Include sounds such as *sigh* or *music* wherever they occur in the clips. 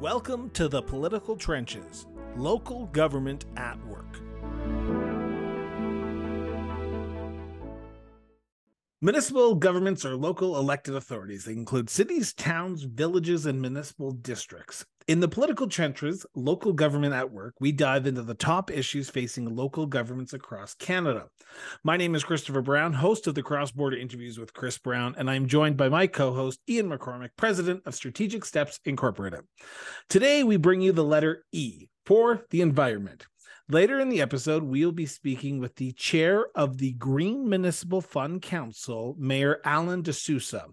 Welcome to the Political Trenches, local government at work. Municipal governments are local elected authorities. They include cities, towns, villages, and municipal districts. In the political trenches, local government at work, we dive into the top issues facing local governments across Canada. My name is Christopher Brown, host of the Cross Border Interviews with Chris Brown, and I'm joined by my co host, Ian McCormack, president of Strategic Steps Incorporated. Today, we bring you the letter E for the environment. Later in the episode, we'll be speaking with the chair of the Green Municipal Fund Council, Mayor Alan DeSousa.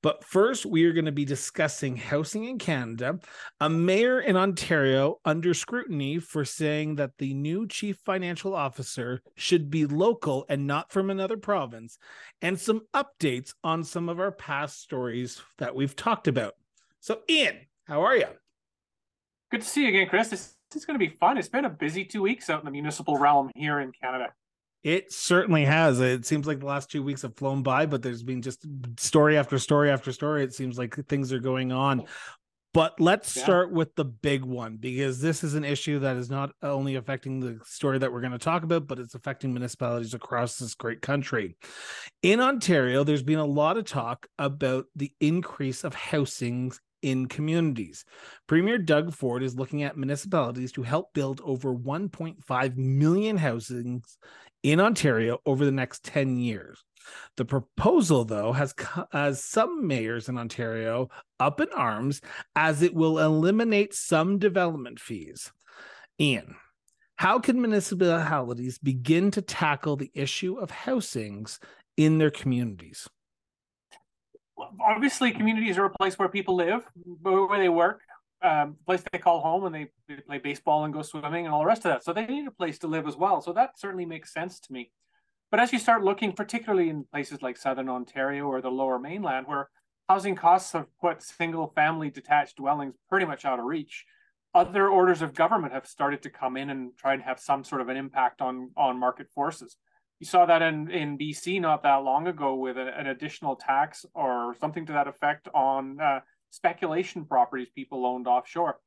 But first, we are going to be discussing housing in Canada, a mayor in Ontario under scrutiny for saying that the new chief financial officer should be local and not from another province, and some updates on some of our past stories that we've talked about. So, Ian, how are you? Good to see you again, Chris. This is going to be fun. It's been a busy two weeks out in the municipal realm here in Canada. It certainly has. It seems like the last two weeks have flown by, but there's been just story after story after story. It seems like things are going on. But let's yeah. start with the big one because this is an issue that is not only affecting the story that we're going to talk about, but it's affecting municipalities across this great country. In Ontario, there's been a lot of talk about the increase of housing in communities. Premier Doug Ford is looking at municipalities to help build over 1.5 million housings in Ontario over the next 10 years. The proposal, though, has, has some mayors in Ontario up in arms as it will eliminate some development fees. Ian, how can municipalities begin to tackle the issue of housings in their communities? Obviously communities are a place where people live, where they work, um, place they call home, and they, they play baseball and go swimming and all the rest of that. So they need a place to live as well. So that certainly makes sense to me. But as you start looking, particularly in places like Southern Ontario or the Lower Mainland, where housing costs have put single-family detached dwellings pretty much out of reach, other orders of government have started to come in and try and have some sort of an impact on on market forces you saw that in, in BC not that long ago with a, an additional tax or something to that effect on uh, speculation properties people owned offshore.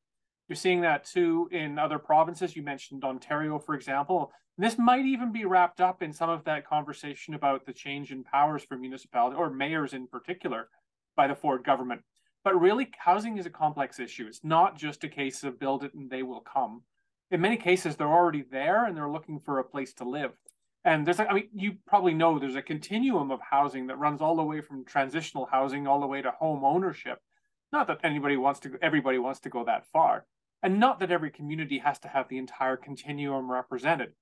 You're seeing that too in other provinces. You mentioned Ontario, for example. This might even be wrapped up in some of that conversation about the change in powers for municipalities or mayors in particular by the Ford government. But really, housing is a complex issue. It's not just a case of build it and they will come. In many cases, they're already there and they're looking for a place to live and there's i mean you probably know there's a continuum of housing that runs all the way from transitional housing all the way to home ownership. Not that anybody wants to everybody wants to go that far and not that every community has to have the entire continuum represented.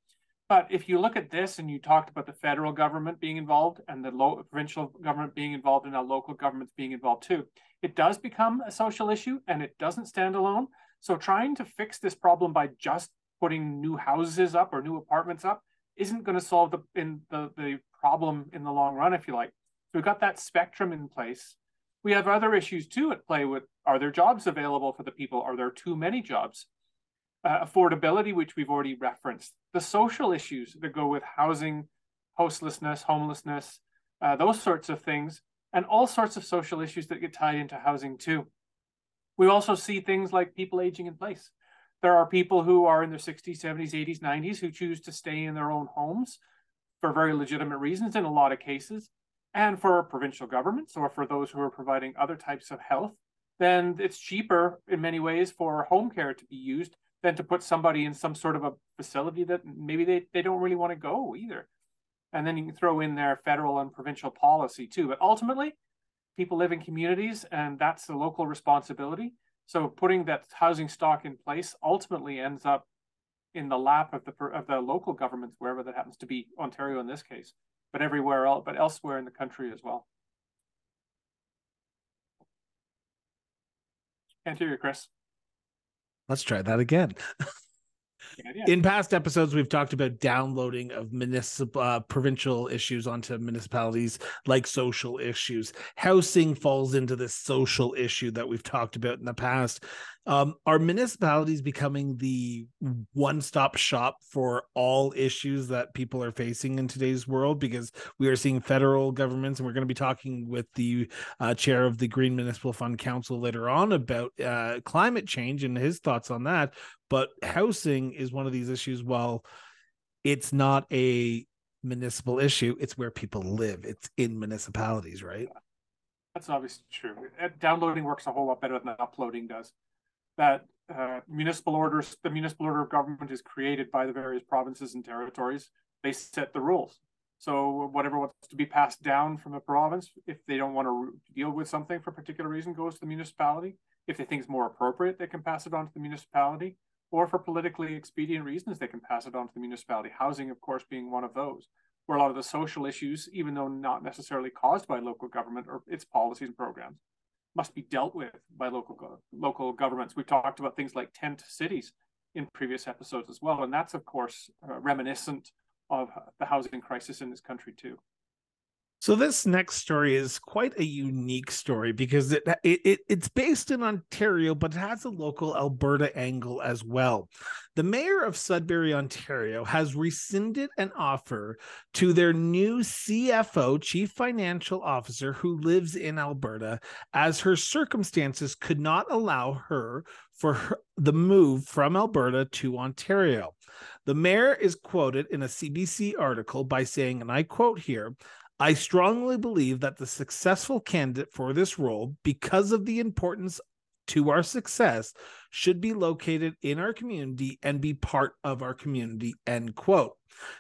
But if you look at this and you talked about the federal government being involved and the local provincial government being involved and now local governments being involved too it does become a social issue and it doesn't stand alone. So trying to fix this problem by just putting new houses up or new apartments up isn't going to solve the in the, the problem in the long run, if you like. So we've got that spectrum in place. We have other issues too at play with are there jobs available for the people? Are there too many jobs? Uh, affordability, which we've already referenced, the social issues that go with housing, hostlessness, homelessness, uh, those sorts of things, and all sorts of social issues that get tied into housing too. We also see things like people aging in place. There are people who are in their 60s, 70s, 80s, 90s who choose to stay in their own homes for very legitimate reasons in a lot of cases. And for provincial governments or for those who are providing other types of health, then it's cheaper in many ways for home care to be used than to put somebody in some sort of a facility that maybe they, they don't really want to go either. And then you can throw in their federal and provincial policy too. But ultimately, people live in communities and that's the local responsibility. So putting that housing stock in place ultimately ends up in the lap of the of the local governments, wherever that happens to be, Ontario in this case, but everywhere else, but elsewhere in the country as well. Can't hear you, Chris. Let's try that again. *laughs* in past episodes we've talked about downloading of municipal uh, provincial issues onto municipalities like social issues. Housing falls into this social issue that we've talked about in the past Um, are municipalities becoming the one-stop shop for all issues that people are facing in today's world? Because we are seeing federal governments, and we're going to be talking with the uh, chair of the Green Municipal Fund Council later on about uh, climate change and his thoughts on that. But housing is one of these issues. While it's not a municipal issue, it's where people live. It's in municipalities, right? That's obviously true. Downloading works a whole lot better than uploading does that uh, municipal orders, the municipal order of government is created by the various provinces and territories. They set the rules. So whatever wants to be passed down from a province, if they don't want to deal with something for a particular reason, goes to the municipality. If they think it's more appropriate, they can pass it on to the municipality. Or for politically expedient reasons, they can pass it on to the municipality. Housing, of course, being one of those, where a lot of the social issues, even though not necessarily caused by local government or its policies and programs, must be dealt with by local local governments. We've talked about things like tent cities in previous episodes as well, and that's of course uh, reminiscent of the housing crisis in this country too. So this next story is quite a unique story because it, it it's based in Ontario, but it has a local Alberta angle as well. The mayor of Sudbury, Ontario, has rescinded an offer to their new CFO, Chief Financial Officer, who lives in Alberta, as her circumstances could not allow her for her, the move from Alberta to Ontario. The mayor is quoted in a CBC article by saying, and I quote here, I strongly believe that the successful candidate for this role, because of the importance to our success, should be located in our community and be part of our community. End quote.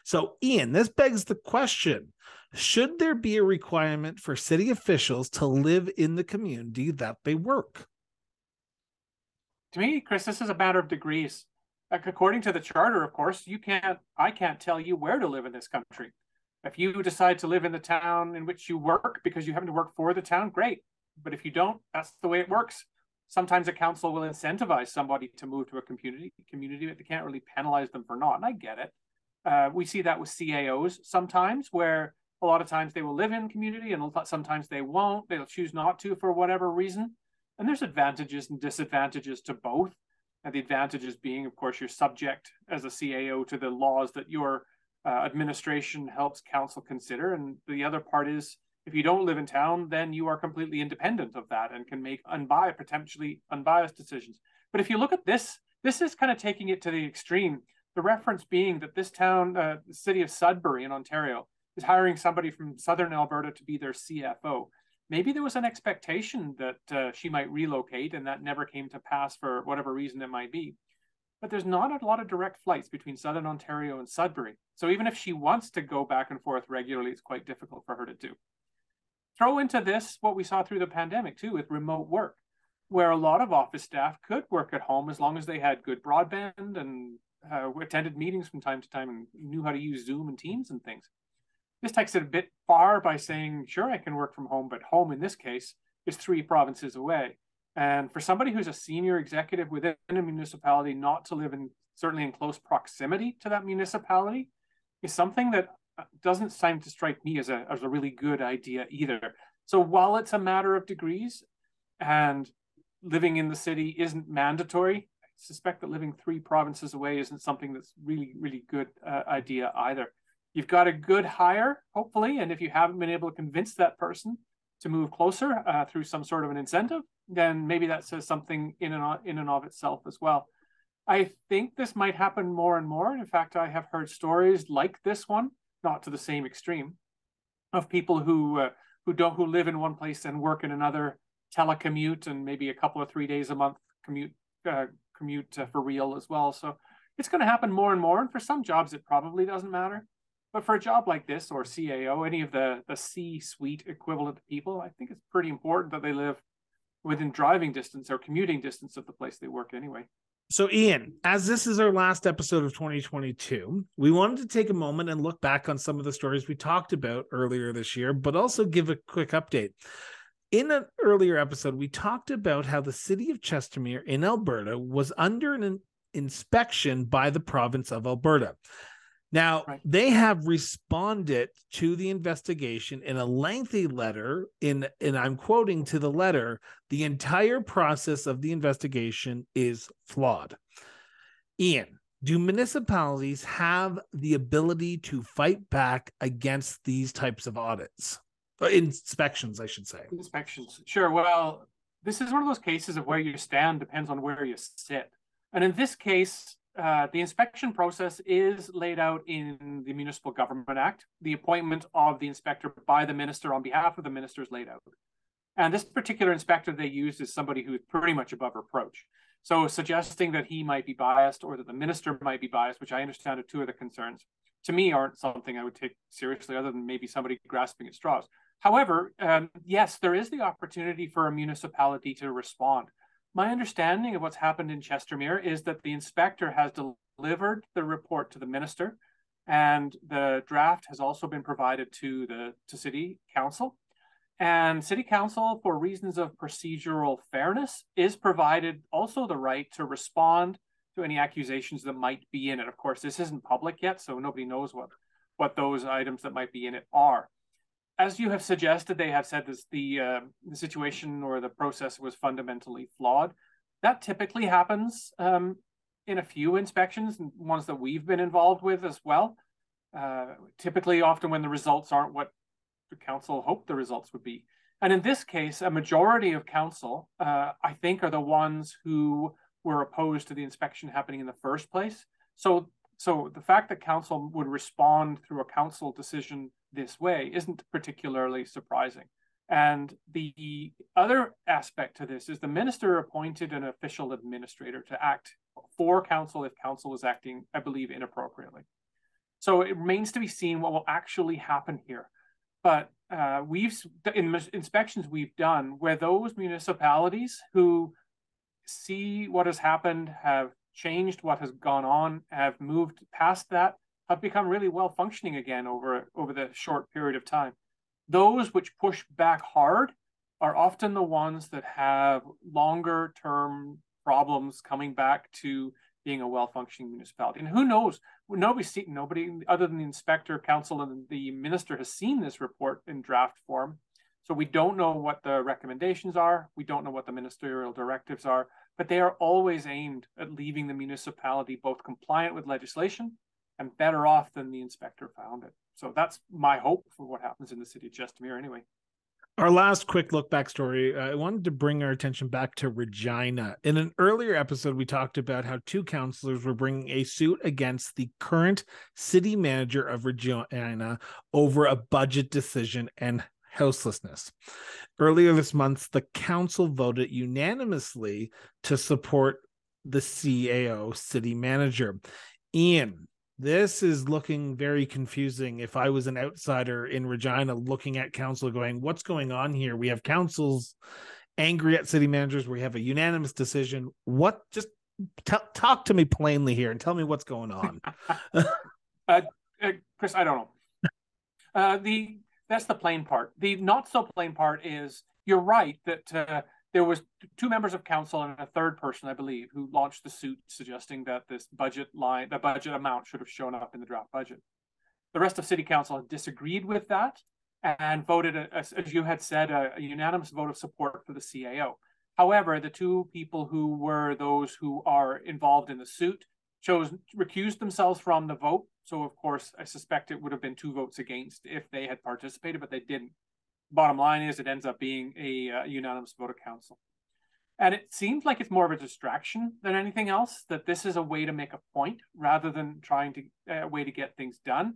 So, Ian, this begs the question should there be a requirement for city officials to live in the community that they work? To me, Chris, this is a matter of degrees. According to the charter, of course, you can't, I can't tell you where to live in this country. If you decide to live in the town in which you work because you happen to work for the town, great. But if you don't, that's the way it works. Sometimes a council will incentivize somebody to move to a community community, but they can't really penalize them for not. And I get it. Uh, we see that with CAOs sometimes, where a lot of times they will live in community and sometimes they won't. They'll choose not to for whatever reason. And there's advantages and disadvantages to both. And the advantages being, of course, you're subject as a CAO to the laws that your uh, administration helps council consider. And the other part is if you don't live in town, then you are completely independent of that and can make unbiased, potentially unbiased decisions. But if you look at this, this is kind of taking it to the extreme. The reference being that this town, uh, the city of Sudbury in Ontario, is hiring somebody from southern Alberta to be their CFO. Maybe there was an expectation that uh, she might relocate, and that never came to pass for whatever reason it might be but there's not a lot of direct flights between Southern Ontario and Sudbury. So even if she wants to go back and forth regularly, it's quite difficult for her to do. Throw into this what we saw through the pandemic too with remote work, where a lot of office staff could work at home as long as they had good broadband and uh, attended meetings from time to time and knew how to use Zoom and Teams and things. This takes it a bit far by saying, sure, I can work from home, but home in this case is three provinces away. And for somebody who's a senior executive within a municipality, not to live in certainly in close proximity to that municipality is something that uh, doesn't seem to strike me as a, as a really good idea either. So while it's a matter of degrees and living in the city isn't mandatory, I suspect that living three provinces away isn't something that's really, really good uh, idea either. You've got a good hire, hopefully, and if you haven't been able to convince that person to move closer uh, through some sort of an incentive, then maybe that says something in and in and of itself as well. I think this might happen more and more. In fact, I have heard stories like this one, not to the same extreme, of people who uh, who don't who live in one place and work in another, telecommute, and maybe a couple of three days a month commute uh, commute uh, for real as well. So it's going to happen more and more. And for some jobs, it probably doesn't matter. But for a job like this or CAO, any of the the C-suite equivalent people, I think it's pretty important that they live within driving distance or commuting distance of the place they work anyway. So, Ian, as this is our last episode of 2022, we wanted to take a moment and look back on some of the stories we talked about earlier this year, but also give a quick update. In an earlier episode, we talked about how the city of Chestermere in Alberta was under an inspection by the province of Alberta. Now, right. they have responded to the investigation in a lengthy letter in and I'm quoting to the letter, the entire process of the investigation is flawed. Ian, do municipalities have the ability to fight back against these types of audits? Uh, inspections, I should say. Inspections. Sure. Well, this is one of those cases of where you stand depends on where you sit. And in this case, uh, the inspection process is laid out in the Municipal Government Act. The appointment of the inspector by the minister on behalf of the minister is laid out. And this particular inspector they used is somebody who is pretty much above reproach. So suggesting that he might be biased or that the minister might be biased, which I understand are two of the concerns, to me aren't something I would take seriously other than maybe somebody grasping at straws. However, um, yes, there is the opportunity for a municipality to respond. My understanding of what's happened in Chestermere is that the inspector has delivered the report to the minister, and the draft has also been provided to the to city council. And city council, for reasons of procedural fairness, is provided also the right to respond to any accusations that might be in it. Of course, this isn't public yet, so nobody knows what what those items that might be in it are as you have suggested, they have said this the uh, the situation or the process was fundamentally flawed. That typically happens um, in a few inspections, ones that we've been involved with as well. Uh, typically, often when the results aren't what the council hoped the results would be. And in this case, a majority of council, uh, I think, are the ones who were opposed to the inspection happening in the first place. So, so the fact that council would respond through a council decision this way isn't particularly surprising. And the other aspect to this is the minister appointed an official administrator to act for council if council is acting, I believe, inappropriately. So it remains to be seen what will actually happen here. But uh, we've in inspections we've done where those municipalities who see what has happened have changed what has gone on, have moved past that, have become really well functioning again over over the short period of time. Those which push back hard are often the ones that have longer term problems coming back to being a well functioning municipality. And who knows? Nobody see, nobody other than the inspector, council, and the minister has seen this report in draft form. So we don't know what the recommendations are. We don't know what the ministerial directives are, but they are always aimed at leaving the municipality both compliant with legislation and better off than the inspector found it. So that's my hope for what happens in the city of Chestermere anyway. Our last quick look back story. Uh, I wanted to bring our attention back to Regina. In an earlier episode, we talked about how two councillors were bringing a suit against the current city manager of Regina over a budget decision and houselessness. Earlier this month, the council voted unanimously to support the CAO city manager. Ian, this is looking very confusing. If I was an outsider in Regina looking at council going, what's going on here? We have councils angry at city managers. We have a unanimous decision. What just t- talk to me plainly here and tell me what's going on. *laughs* uh, uh, Chris, I don't know. Uh, the that's the plain part. The not so plain part is you're right that uh, there was two members of council and a third person, I believe, who launched the suit suggesting that this budget line, the budget amount should have shown up in the draft budget. The rest of city council disagreed with that and voted, as, as you had said, a, a unanimous vote of support for the CAO. However, the two people who were those who are involved in the suit chose recused themselves from the vote. So, of course, I suspect it would have been two votes against if they had participated, but they didn't bottom line is it ends up being a uh, unanimous vote of council. And it seems like it's more of a distraction than anything else, that this is a way to make a point rather than trying to a uh, way to get things done.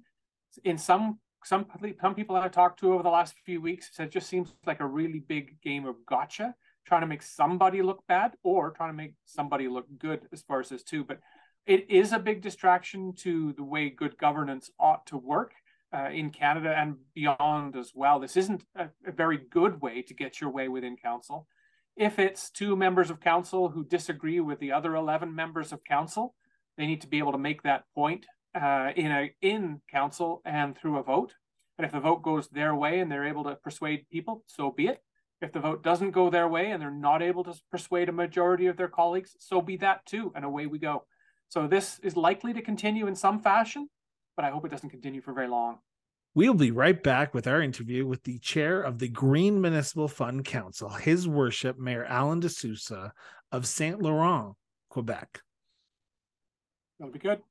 In some some some people I've talked to over the last few weeks said it just seems like a really big game of gotcha, trying to make somebody look bad or trying to make somebody look good as far as this too. But it is a big distraction to the way good governance ought to work uh, in Canada and beyond as well. This isn't a, a, very good way to get your way within council. If it's two members of council who disagree with the other 11 members of council, they need to be able to make that point uh, in a in council and through a vote. And if the vote goes their way and they're able to persuade people, so be it. If the vote doesn't go their way and they're not able to persuade a majority of their colleagues, so be that too, and away we go. So this is likely to continue in some fashion, but I hope it doesn't continue for very long. We'll be right back with our interview with the chair of the Green Municipal Fund Council, His Worship Mayor Alan DeSousa of Saint Laurent, Quebec. That'll be good.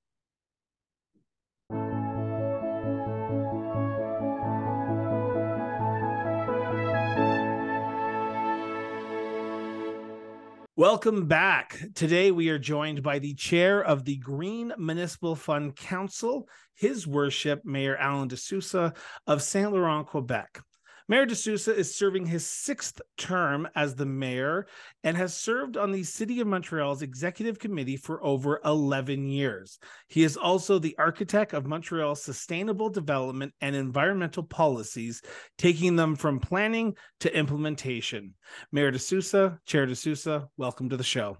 Welcome back. Today we are joined by the chair of the Green Municipal Fund Council, His Worship Mayor Alan DeSousa of Saint Laurent, Quebec. Mayor DeSousa is serving his sixth term as the mayor and has served on the City of Montreal's executive committee for over 11 years. He is also the architect of Montreal's sustainable development and environmental policies, taking them from planning to implementation. Mayor DeSousa, Chair DeSousa, welcome to the show.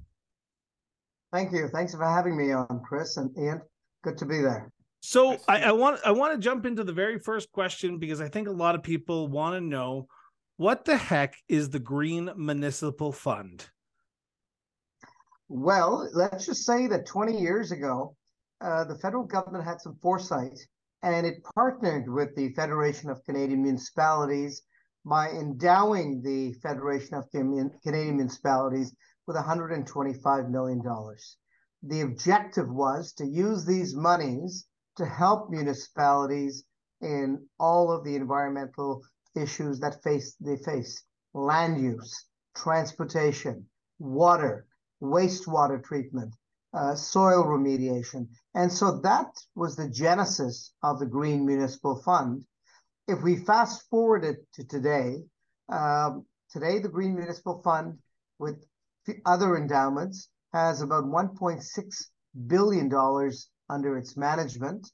Thank you. Thanks for having me on, Chris and Ian. Good to be there. So I, I, want I want to jump into the very first question because I think a lot of people want to know what the heck is the Green Municipal Fund? Well, let's just say that 20 years ago, uh, the federal government had some foresight and it partnered with the Federation of Canadian Municipalities by endowing the Federation of Canadian Municipalities with $125 million. The objective was to use these monies to help municipalities in all of the environmental issues that face they face. Land use transportation water wastewater treatment uh, soil remediation. And so that was the genesis of the green municipal fund. If we fast forward it to today um, today the green municipal fund with the other endowments has about 1.6 billion dollars under its management.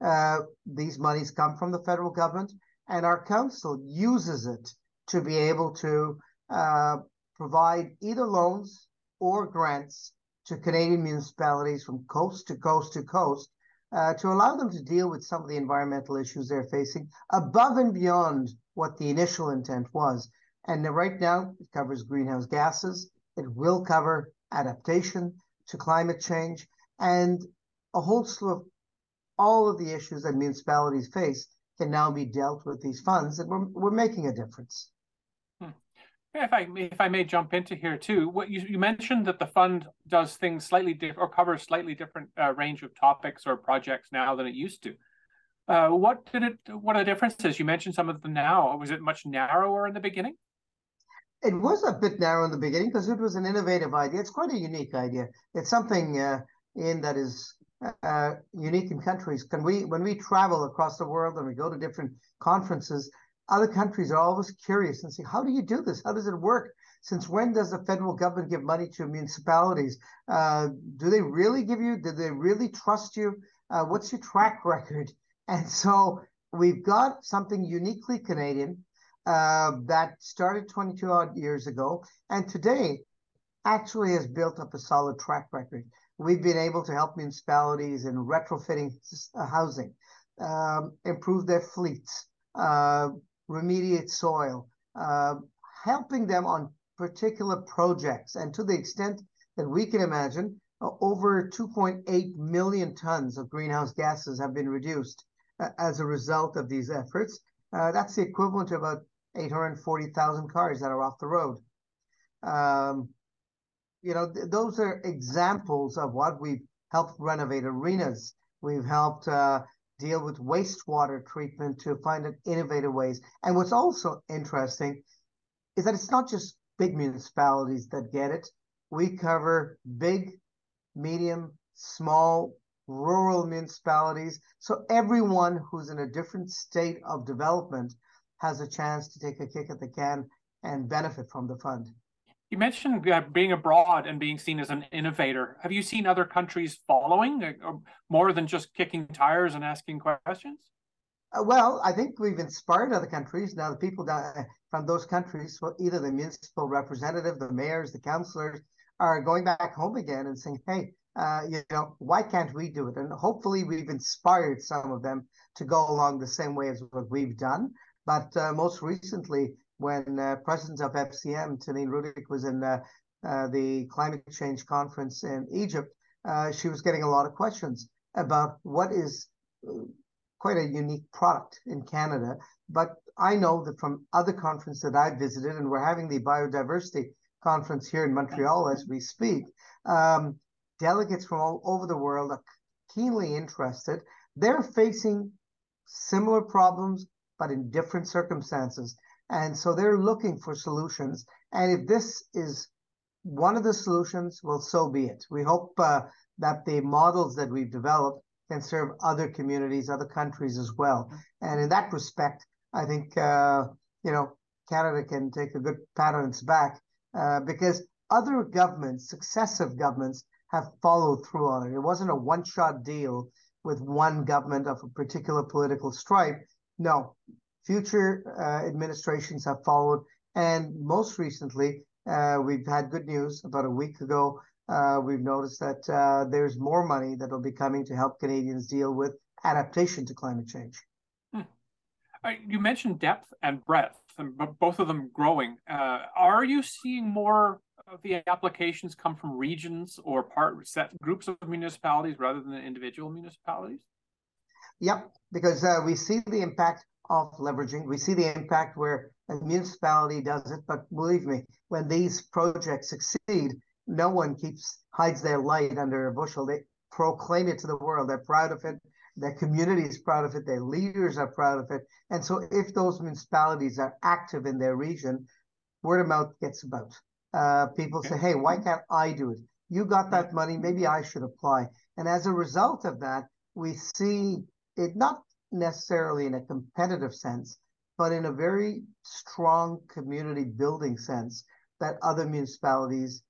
Uh, these monies come from the federal government, and our council uses it to be able to uh, provide either loans or grants to Canadian municipalities from coast to coast to coast uh, to allow them to deal with some of the environmental issues they're facing above and beyond what the initial intent was. And right now, it covers greenhouse gases. It will cover adaptation to climate change. And a whole slew of all of the issues that municipalities face can now be dealt with these funds, and we're we're making a difference. Hmm. If I if I may jump into here too, what you, you mentioned that the fund does things slightly different or covers slightly different uh, range of topics or projects now than it used to. Uh, what did it? What are the differences? You mentioned some of them now. Was it much narrower in the beginning? It was a bit narrow in the beginning because it was an innovative idea. It's quite a unique idea. It's something uh, in that is uh, unique in countries. Can we, when we travel across the world and we go to different conferences, other countries are always curious and say, how do you do this? How does it work? Since when does the federal government give money to municipalities? Uh, do they really give you? Do they really trust you? Uh, what's your track *laughs* record? And so we've got something uniquely Canadian uh, that started 22 odd years ago, and today actually has built up a solid track record. We've been able to help municipalities in retrofitting uh, housing, um, improve their fleets, uh, remediate soil, uh, helping them on particular projects. And to the extent that we can imagine, uh, over 2.8 million tons of greenhouse gases have been reduced uh, as a result of these efforts. Uh, that's the equivalent to about 840,000 cars that are off the road. Um, you know, th- those are examples of what we've helped renovate arenas. We've helped uh, deal with wastewater treatment to find innovative ways. And what's also interesting is that it's not just big municipalities that get it. We cover big, medium, small, rural municipalities. So everyone who's in a different state of development has a chance to take a kick at the can and benefit from the fund. You mentioned uh, being abroad and being seen as an innovator. Have you seen other countries following uh, more than just kicking tires and asking questions? Uh, well, I think we've inspired other countries. Now, the people that, from those countries, either the municipal representative, the mayors, the councillors, are going back home again and saying, hey, uh, you know, why can't we do it? And hopefully we've inspired some of them to go along the same way as what we've done. But uh, most recently, when uh, president of FCM, Taneen Rudyk, was in uh, uh, the climate change conference in Egypt, uh, she was getting a lot of questions about what is quite a unique product in Canada. But I know that from other conferences that I've visited, and we're having the biodiversity conference here in Montreal as we speak, um, delegates from all over the world are keenly interested. They're facing similar problems, but in different circumstances. And so they're looking for solutions. And if this is one of the solutions, well, so be it. We hope uh, that the models that we've developed can serve other communities, other countries as well. And in that respect, I think uh, you know Canada can take a good pat on its back uh, because other governments, successive governments, have followed through on it. It wasn't a one-shot deal with one government of a particular political stripe. No, future uh, administrations have followed, and most recently, uh, we've had good news about a week ago uh, we've noticed that uh, there's more money that will be coming to help Canadians deal with adaptation to climate change. Hmm. Uh, you mentioned depth and breadth, and both of them growing. Uh, are you seeing more of the applications come from regions or part set groups of municipalities rather than individual municipalities? Yep, because uh, we see the impact of leveraging. We see the impact where a municipality does it, but believe me, when these projects succeed, no one keeps hides their light under a bushel. They proclaim it to the world. They're proud of it. Their community is proud of it. Their leaders are proud of it. And so, if those municipalities are active in their region, word of mouth gets about. Uh, people say, "Hey, why can't I do it? You got that money. Maybe I should apply." And as a result of that, we see it not necessarily in a competitive sense, but in a very strong community building sense that other municipalities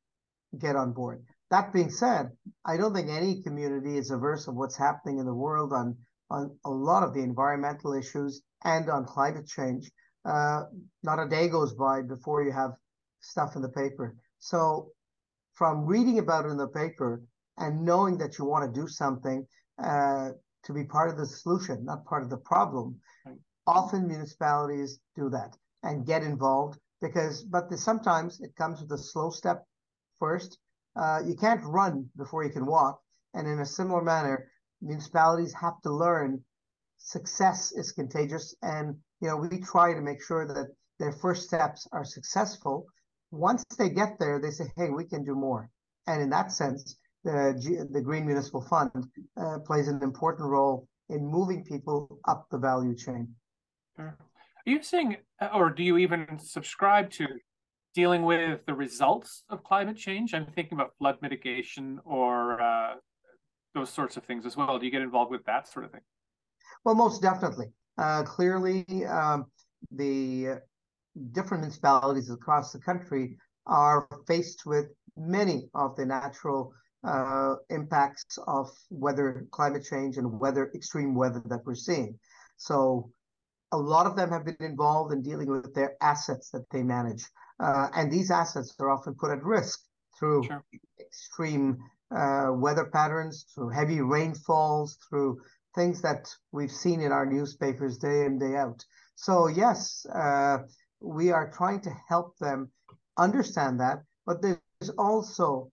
get on board. That being said, I don't think any community is averse of what's happening in the world on on a lot of the environmental issues and on climate change. Uh, not a day goes by before you have stuff in the paper. So, from reading about it in the paper and knowing that you want to do something uh, to be part of the solution, not part of the problem, right. often municipalities do that and get involved because, but the, sometimes it comes with a slow step first. Uh, you can't run before you can walk. And in a similar manner, municipalities have to learn success is contagious. And, you know, we try to make sure that their first steps are successful. Once they get there, they say, hey, we can do more. And in that sense, the, G- the Green Municipal Fund uh, plays an important role in moving people up the value chain. Are you saying, or do you even subscribe to dealing with the results of climate change? I'm thinking about flood mitigation or uh, those sorts of things as well. Do you get involved with that sort of thing? Well, most definitely. Uh, clearly, um, the different municipalities across the country are faced with many of the natural uh, impacts of weather, climate change, and weather, extreme weather that we're seeing. So, a lot of them have been involved in dealing with their assets that they manage. Uh, and these assets are often put at risk through sure. extreme uh, weather patterns, through heavy rainfalls, through things that we've seen in our newspapers day in, day out. So, yes, uh, we are trying to help them understand that, but there's also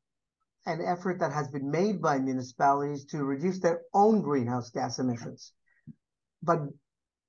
an effort that has been made by municipalities to reduce their own greenhouse gas emissions. But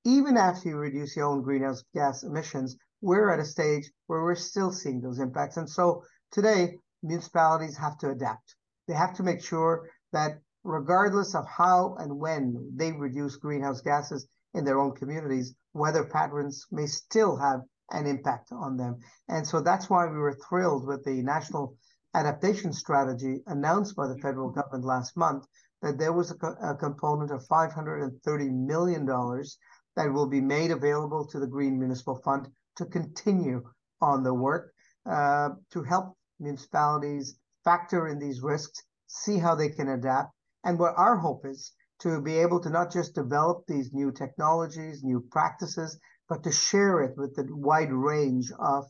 even after you reduce your own greenhouse gas emissions, we're at a stage where we're still seeing those impacts. And so today, municipalities have to adapt. They have to make sure that regardless of how and when they reduce greenhouse gases in their own communities, weather patterns may still have an impact on them. And so that's why we were thrilled with the national adaptation strategy announced by the federal government last month that there was a, co- a component of $530 million that will be made available to the Green Municipal Fund to continue on the work uh, to help municipalities factor in these risks, see how they can adapt. And what our hope is to be able to not just develop these new technologies, new practices, but to share it with the wide range of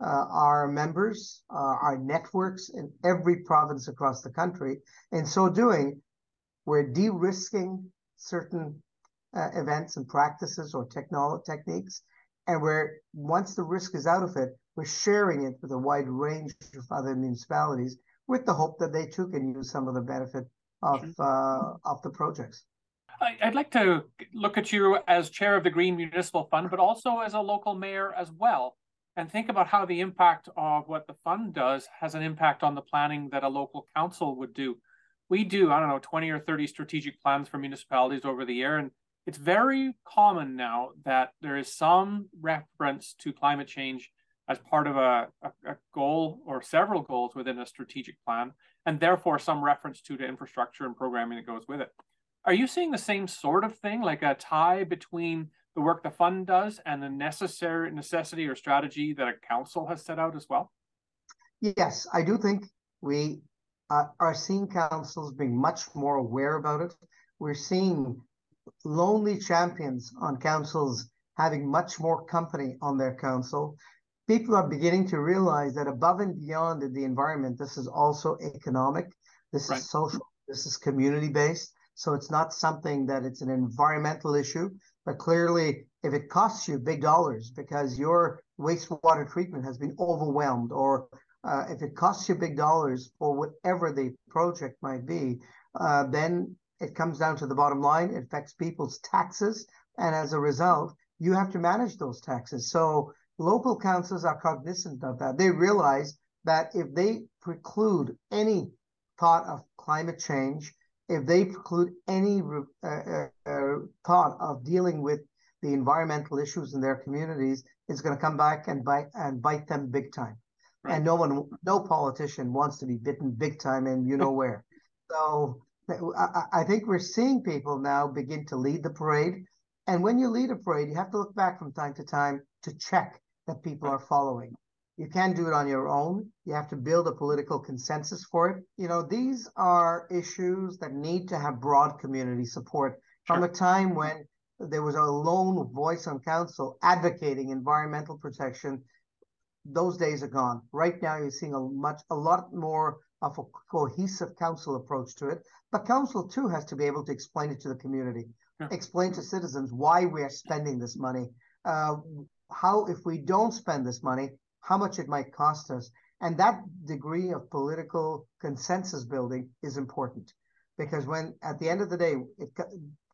uh, our members, uh, our networks in every province across the country. In so doing, we're de risking certain uh, events and practices or technolo- techniques and where once the risk is out of it, we're sharing it with a wide range of other municipalities with the hope that they too can use some of the benefit of uh, of the projects. I'd like to look at you as chair of the Green Municipal Fund, but also as a local mayor as well, and think about how the impact of what the fund does has an impact on the planning that a local council would do. We do, I don't know, 20 or 30 strategic plans for municipalities over the year, and it's very common now that there is some reference to climate change as part of a, a, a, goal or several goals within a strategic plan, and therefore some reference to the infrastructure and programming that goes with it. Are you seeing the same sort of thing, like a tie between the work the fund does and the necessary necessity or strategy that a council has set out as well? Yes, I do think we uh, are seeing councils being much more aware about it. We're seeing lonely champions on councils having much more company on their council. People are beginning to realize that above and beyond the environment, this is also economic, this right. is social, this is community based. So it's not something that it's an environmental issue, but clearly if it costs you big dollars because your wastewater treatment has been overwhelmed or uh, if it costs you big dollars for whatever the project might be, uh, then it comes down to the bottom line. It affects people's taxes. And as a result, you have to manage those taxes. So local councils are cognizant of that. They realize that if they preclude any thought of climate change, if they preclude any uh, uh, thought of dealing with the environmental issues in their communities, is going to come back and bite and bite them big time. Right. And no one, no politician wants to be bitten big time, and you know *laughs* where. So I, I think we're seeing people now begin to lead the parade. And when you lead a parade, you have to look back from time to time to check that people are following. You can't do it on your own. You have to build a political consensus for it. You know, these are issues that need to have broad community support. Sure. From a time when there was a lone voice on council advocating environmental protection, those days are gone. Right now, you're seeing a much, a lot more of a cohesive council approach to it. But council too has to be able to explain it to the community, yeah. explain to citizens why we are spending this money, uh, how if we don't spend this money, how much it might cost us. And that degree of political consensus building is important because when at the end of the day, it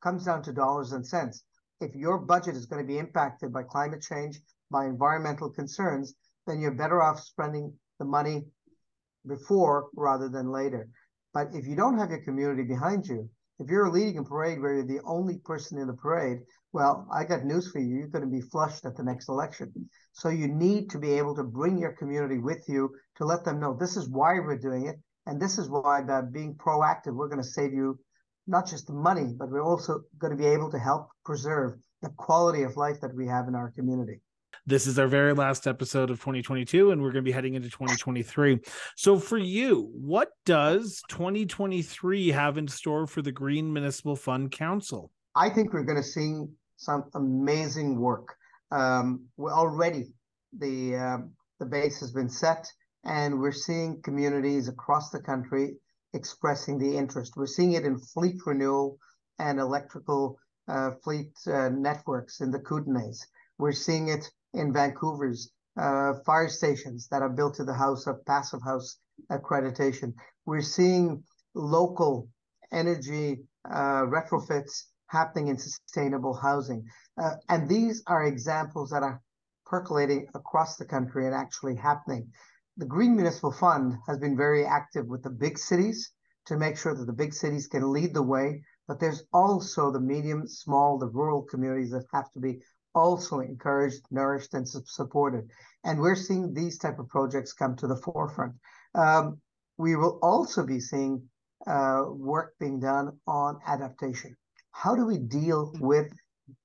comes down to dollars and cents. If your budget is going to be impacted by climate change, by environmental concerns, then you're better off spending the money before rather than later. But if you don't have your community behind you, if you're leading a parade where you're the only person in the parade, well, I got news for you. You're going to be flushed at the next election. So you need to be able to bring your community with you to let them know this is why we're doing it. And this is why by being proactive, we're going to save you not just the money, but we're also going to be able to help preserve the quality of life that we have in our community. This is our very last episode of 2022, and we're going to be heading into 2023. So, for you, what does 2023 have in store for the Green Municipal Fund Council? I think we're going to see some amazing work. Um, we're already the uh, the base has been set, and we're seeing communities across the country expressing the interest. We're seeing it in fleet renewal and electrical uh, fleet uh, networks in the Kootenays. We're seeing it in Vancouver's uh, fire stations that are built to the House of Passive House accreditation. We're seeing local energy uh, retrofits happening in sustainable housing. Uh, and these are examples that are percolating across the country and actually happening. The Green Municipal Fund has been very active with the big cities to make sure that the big cities can lead the way, but there's also the medium, small, the rural communities that have to be also encouraged, nourished, and supported. And we're seeing these type of projects come to the forefront. Um, we will also be seeing uh, work being done on adaptation. How do we deal with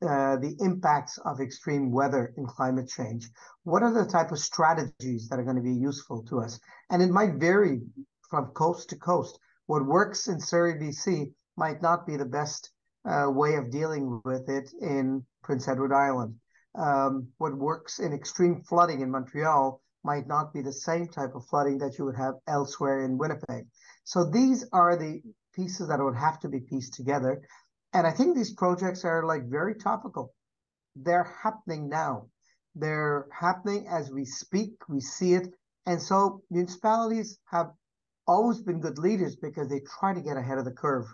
uh, the impacts of extreme weather and climate change? What are the type of strategies that are going to be useful to us? And it might vary from coast to coast. What works in Surrey, BC might not be the best uh, way of dealing with it in Prince Edward Island. Um, what works in extreme flooding in Montreal might not be the same type of flooding that you would have elsewhere in Winnipeg. So these are the pieces that would have to be pieced together. And I think these projects are like very topical. They're happening now. They're happening as we speak. We see it. And so municipalities have always been good leaders because they try to get ahead of the curve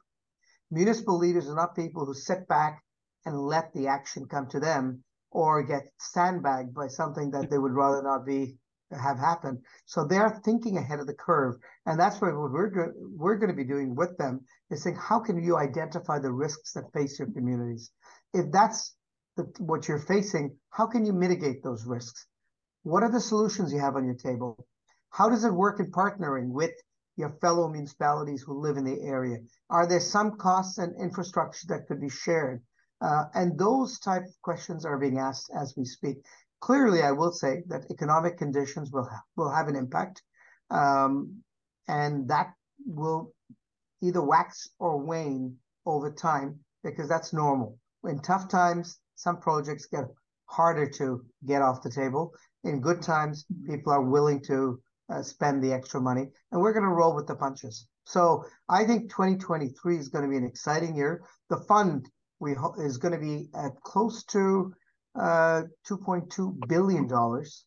Municipal leaders are not people who sit back and let the action come to them or get sandbagged by something that they would rather not be have happened. So they're thinking ahead of the curve, and that's what we're we're going to be doing with them is saying how can you identify the risks that face your communities. If that's the, what you're facing, how can you mitigate those risks? What are the solutions you have on your table? How does it work in partnering with your fellow municipalities who live in the area? Are there some costs and infrastructure that could be shared? Uh, and those type of questions are being asked as we speak. Clearly, I will say that economic conditions will ha- will have an impact, um, and that will either wax or wane over time because that's normal. In tough times, some projects get harder to get off the table. In good times, people are willing to uh, spend the extra money, and we're going to roll with the punches. So I think 2023 is going to be an exciting year. The fund we ho- is going to be at close to uh, 2.2 billion dollars.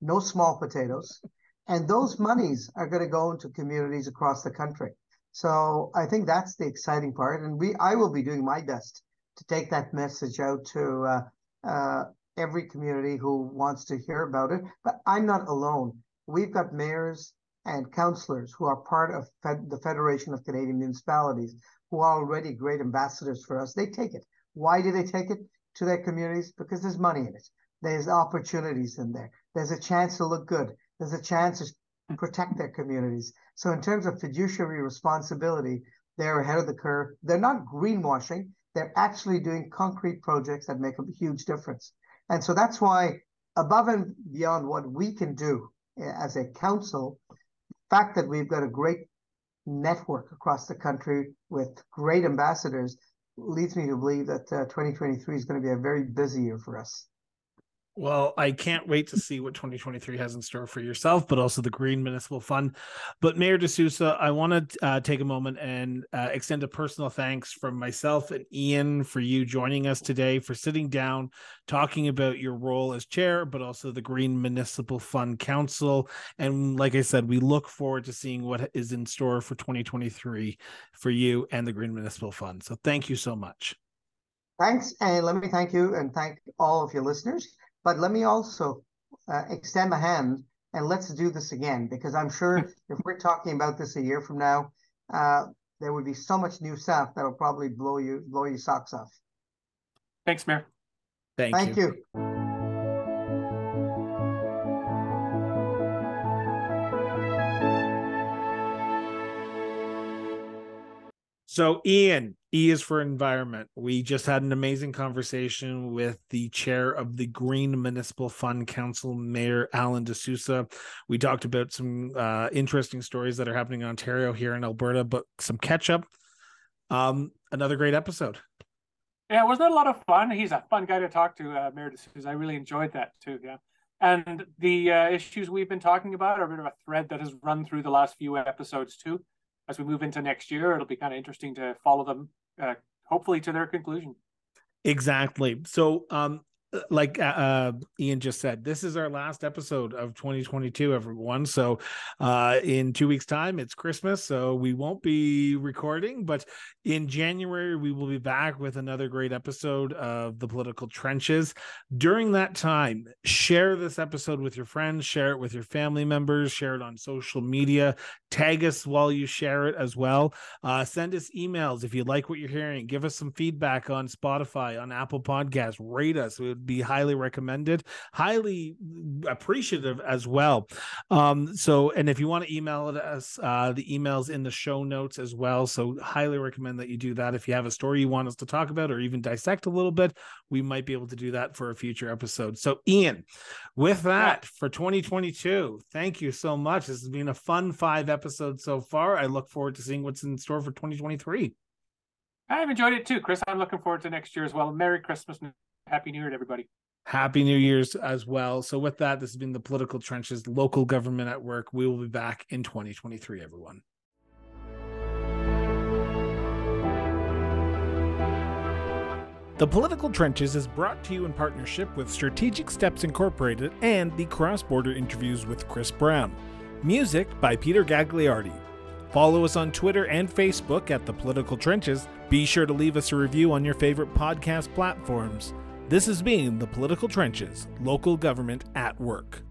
No small potatoes, and those monies are going to go into communities across the country. So I think that's the exciting part, and we I will be doing my best to take that message out to uh, uh, every community who wants to hear about it. But I'm not alone. We've got mayors and councillors who are part of Fed- the Federation of Canadian Municipalities who are already great ambassadors for us. They take it. Why do they take it to their communities? Because there's money in it. There's opportunities in there. There's a chance to look good. There's a chance to protect their communities. So in terms of fiduciary responsibility, they're ahead of the curve. They're not greenwashing. They're actually doing concrete projects that make a huge difference. And so that's why above and beyond what we can do eh, as a council, the fact that we've got a great network across the country with great ambassadors leads me to believe that uh, 2023 is going to be a very busy year for us. Well, I can't wait to see what 2023 has in store for yourself, but also the Green Municipal Fund. But Mayor DeSousa, I want to uh, take a moment and uh, extend a personal thanks from myself and Ian for you joining us today, for sitting down, talking about your role as chair, but also the Green Municipal Fund Council. And like I said, we look forward to seeing what is in store for 2023 for you and the Green Municipal Fund. So thank you so much. Thanks. And let me thank you and thank all of your listeners. But let me also uh, extend a hand and let's do this again because I'm sure *laughs* if we're talking about this a year from now, uh, there would be so much new stuff that will probably blow you blow your socks off. Thanks, Mayor. Thank, Thank you. you. So, Ian, E is for environment. We just had an amazing conversation with the chair of the Green Municipal Fund Council, Mayor Alan DeSousa. We talked about some uh, interesting stories that are happening in Ontario here in Alberta, but some catch up. Um, another great episode. Yeah, wasn't that a lot of fun? He's a fun guy to talk to, uh, Mayor DeSousa. I really enjoyed that too. Yeah. And the uh, issues we've been talking about are a bit of a thread that has run through the last few episodes too. As we move into next year, it'll be kind of interesting to follow them, uh, hopefully to their conclusion. Exactly. So, um, like uh, Ian just said, this is our last episode of 2022, everyone. So, uh, in two weeks' time, it's Christmas, so we won't be recording. But in January, we will be back with another great episode of the Political Trenches. During that time, share this episode with your friends, share it with your family members, share it on social media, tag us while you share it as well. Uh, send us emails if you like what you're hearing. Give us some feedback on Spotify, on Apple Podcasts. Rate us. It would be highly recommended, highly appreciative as well. Um, so, and if you want to email us, uh, the email's in the show notes as well. So, highly recommend that you do that. If you have a story you want us to talk about or even dissect a little bit, we might be able to do that for a future episode. So, Ian, with that for 2022, thank you so much. This has been a fun five episodes so far. I look forward to seeing what's in store for 2023. I've enjoyed it too, Chris. I'm looking forward to next year as well. Merry Christmas Happy New Year to everybody. Happy New Year's as well. So, with that, this has been the political trenches, local government at work. We will be back in 2023, everyone. The Political Trenches is brought to you in partnership with Strategic Steps Incorporated and the Cross Border Interviews with Chris Brown. Music by Peter Gagliardi. Follow us on Twitter and Facebook at The Political Trenches. Be sure to leave us a review on your favorite podcast platforms. This has been The Political Trenches Local Government at Work.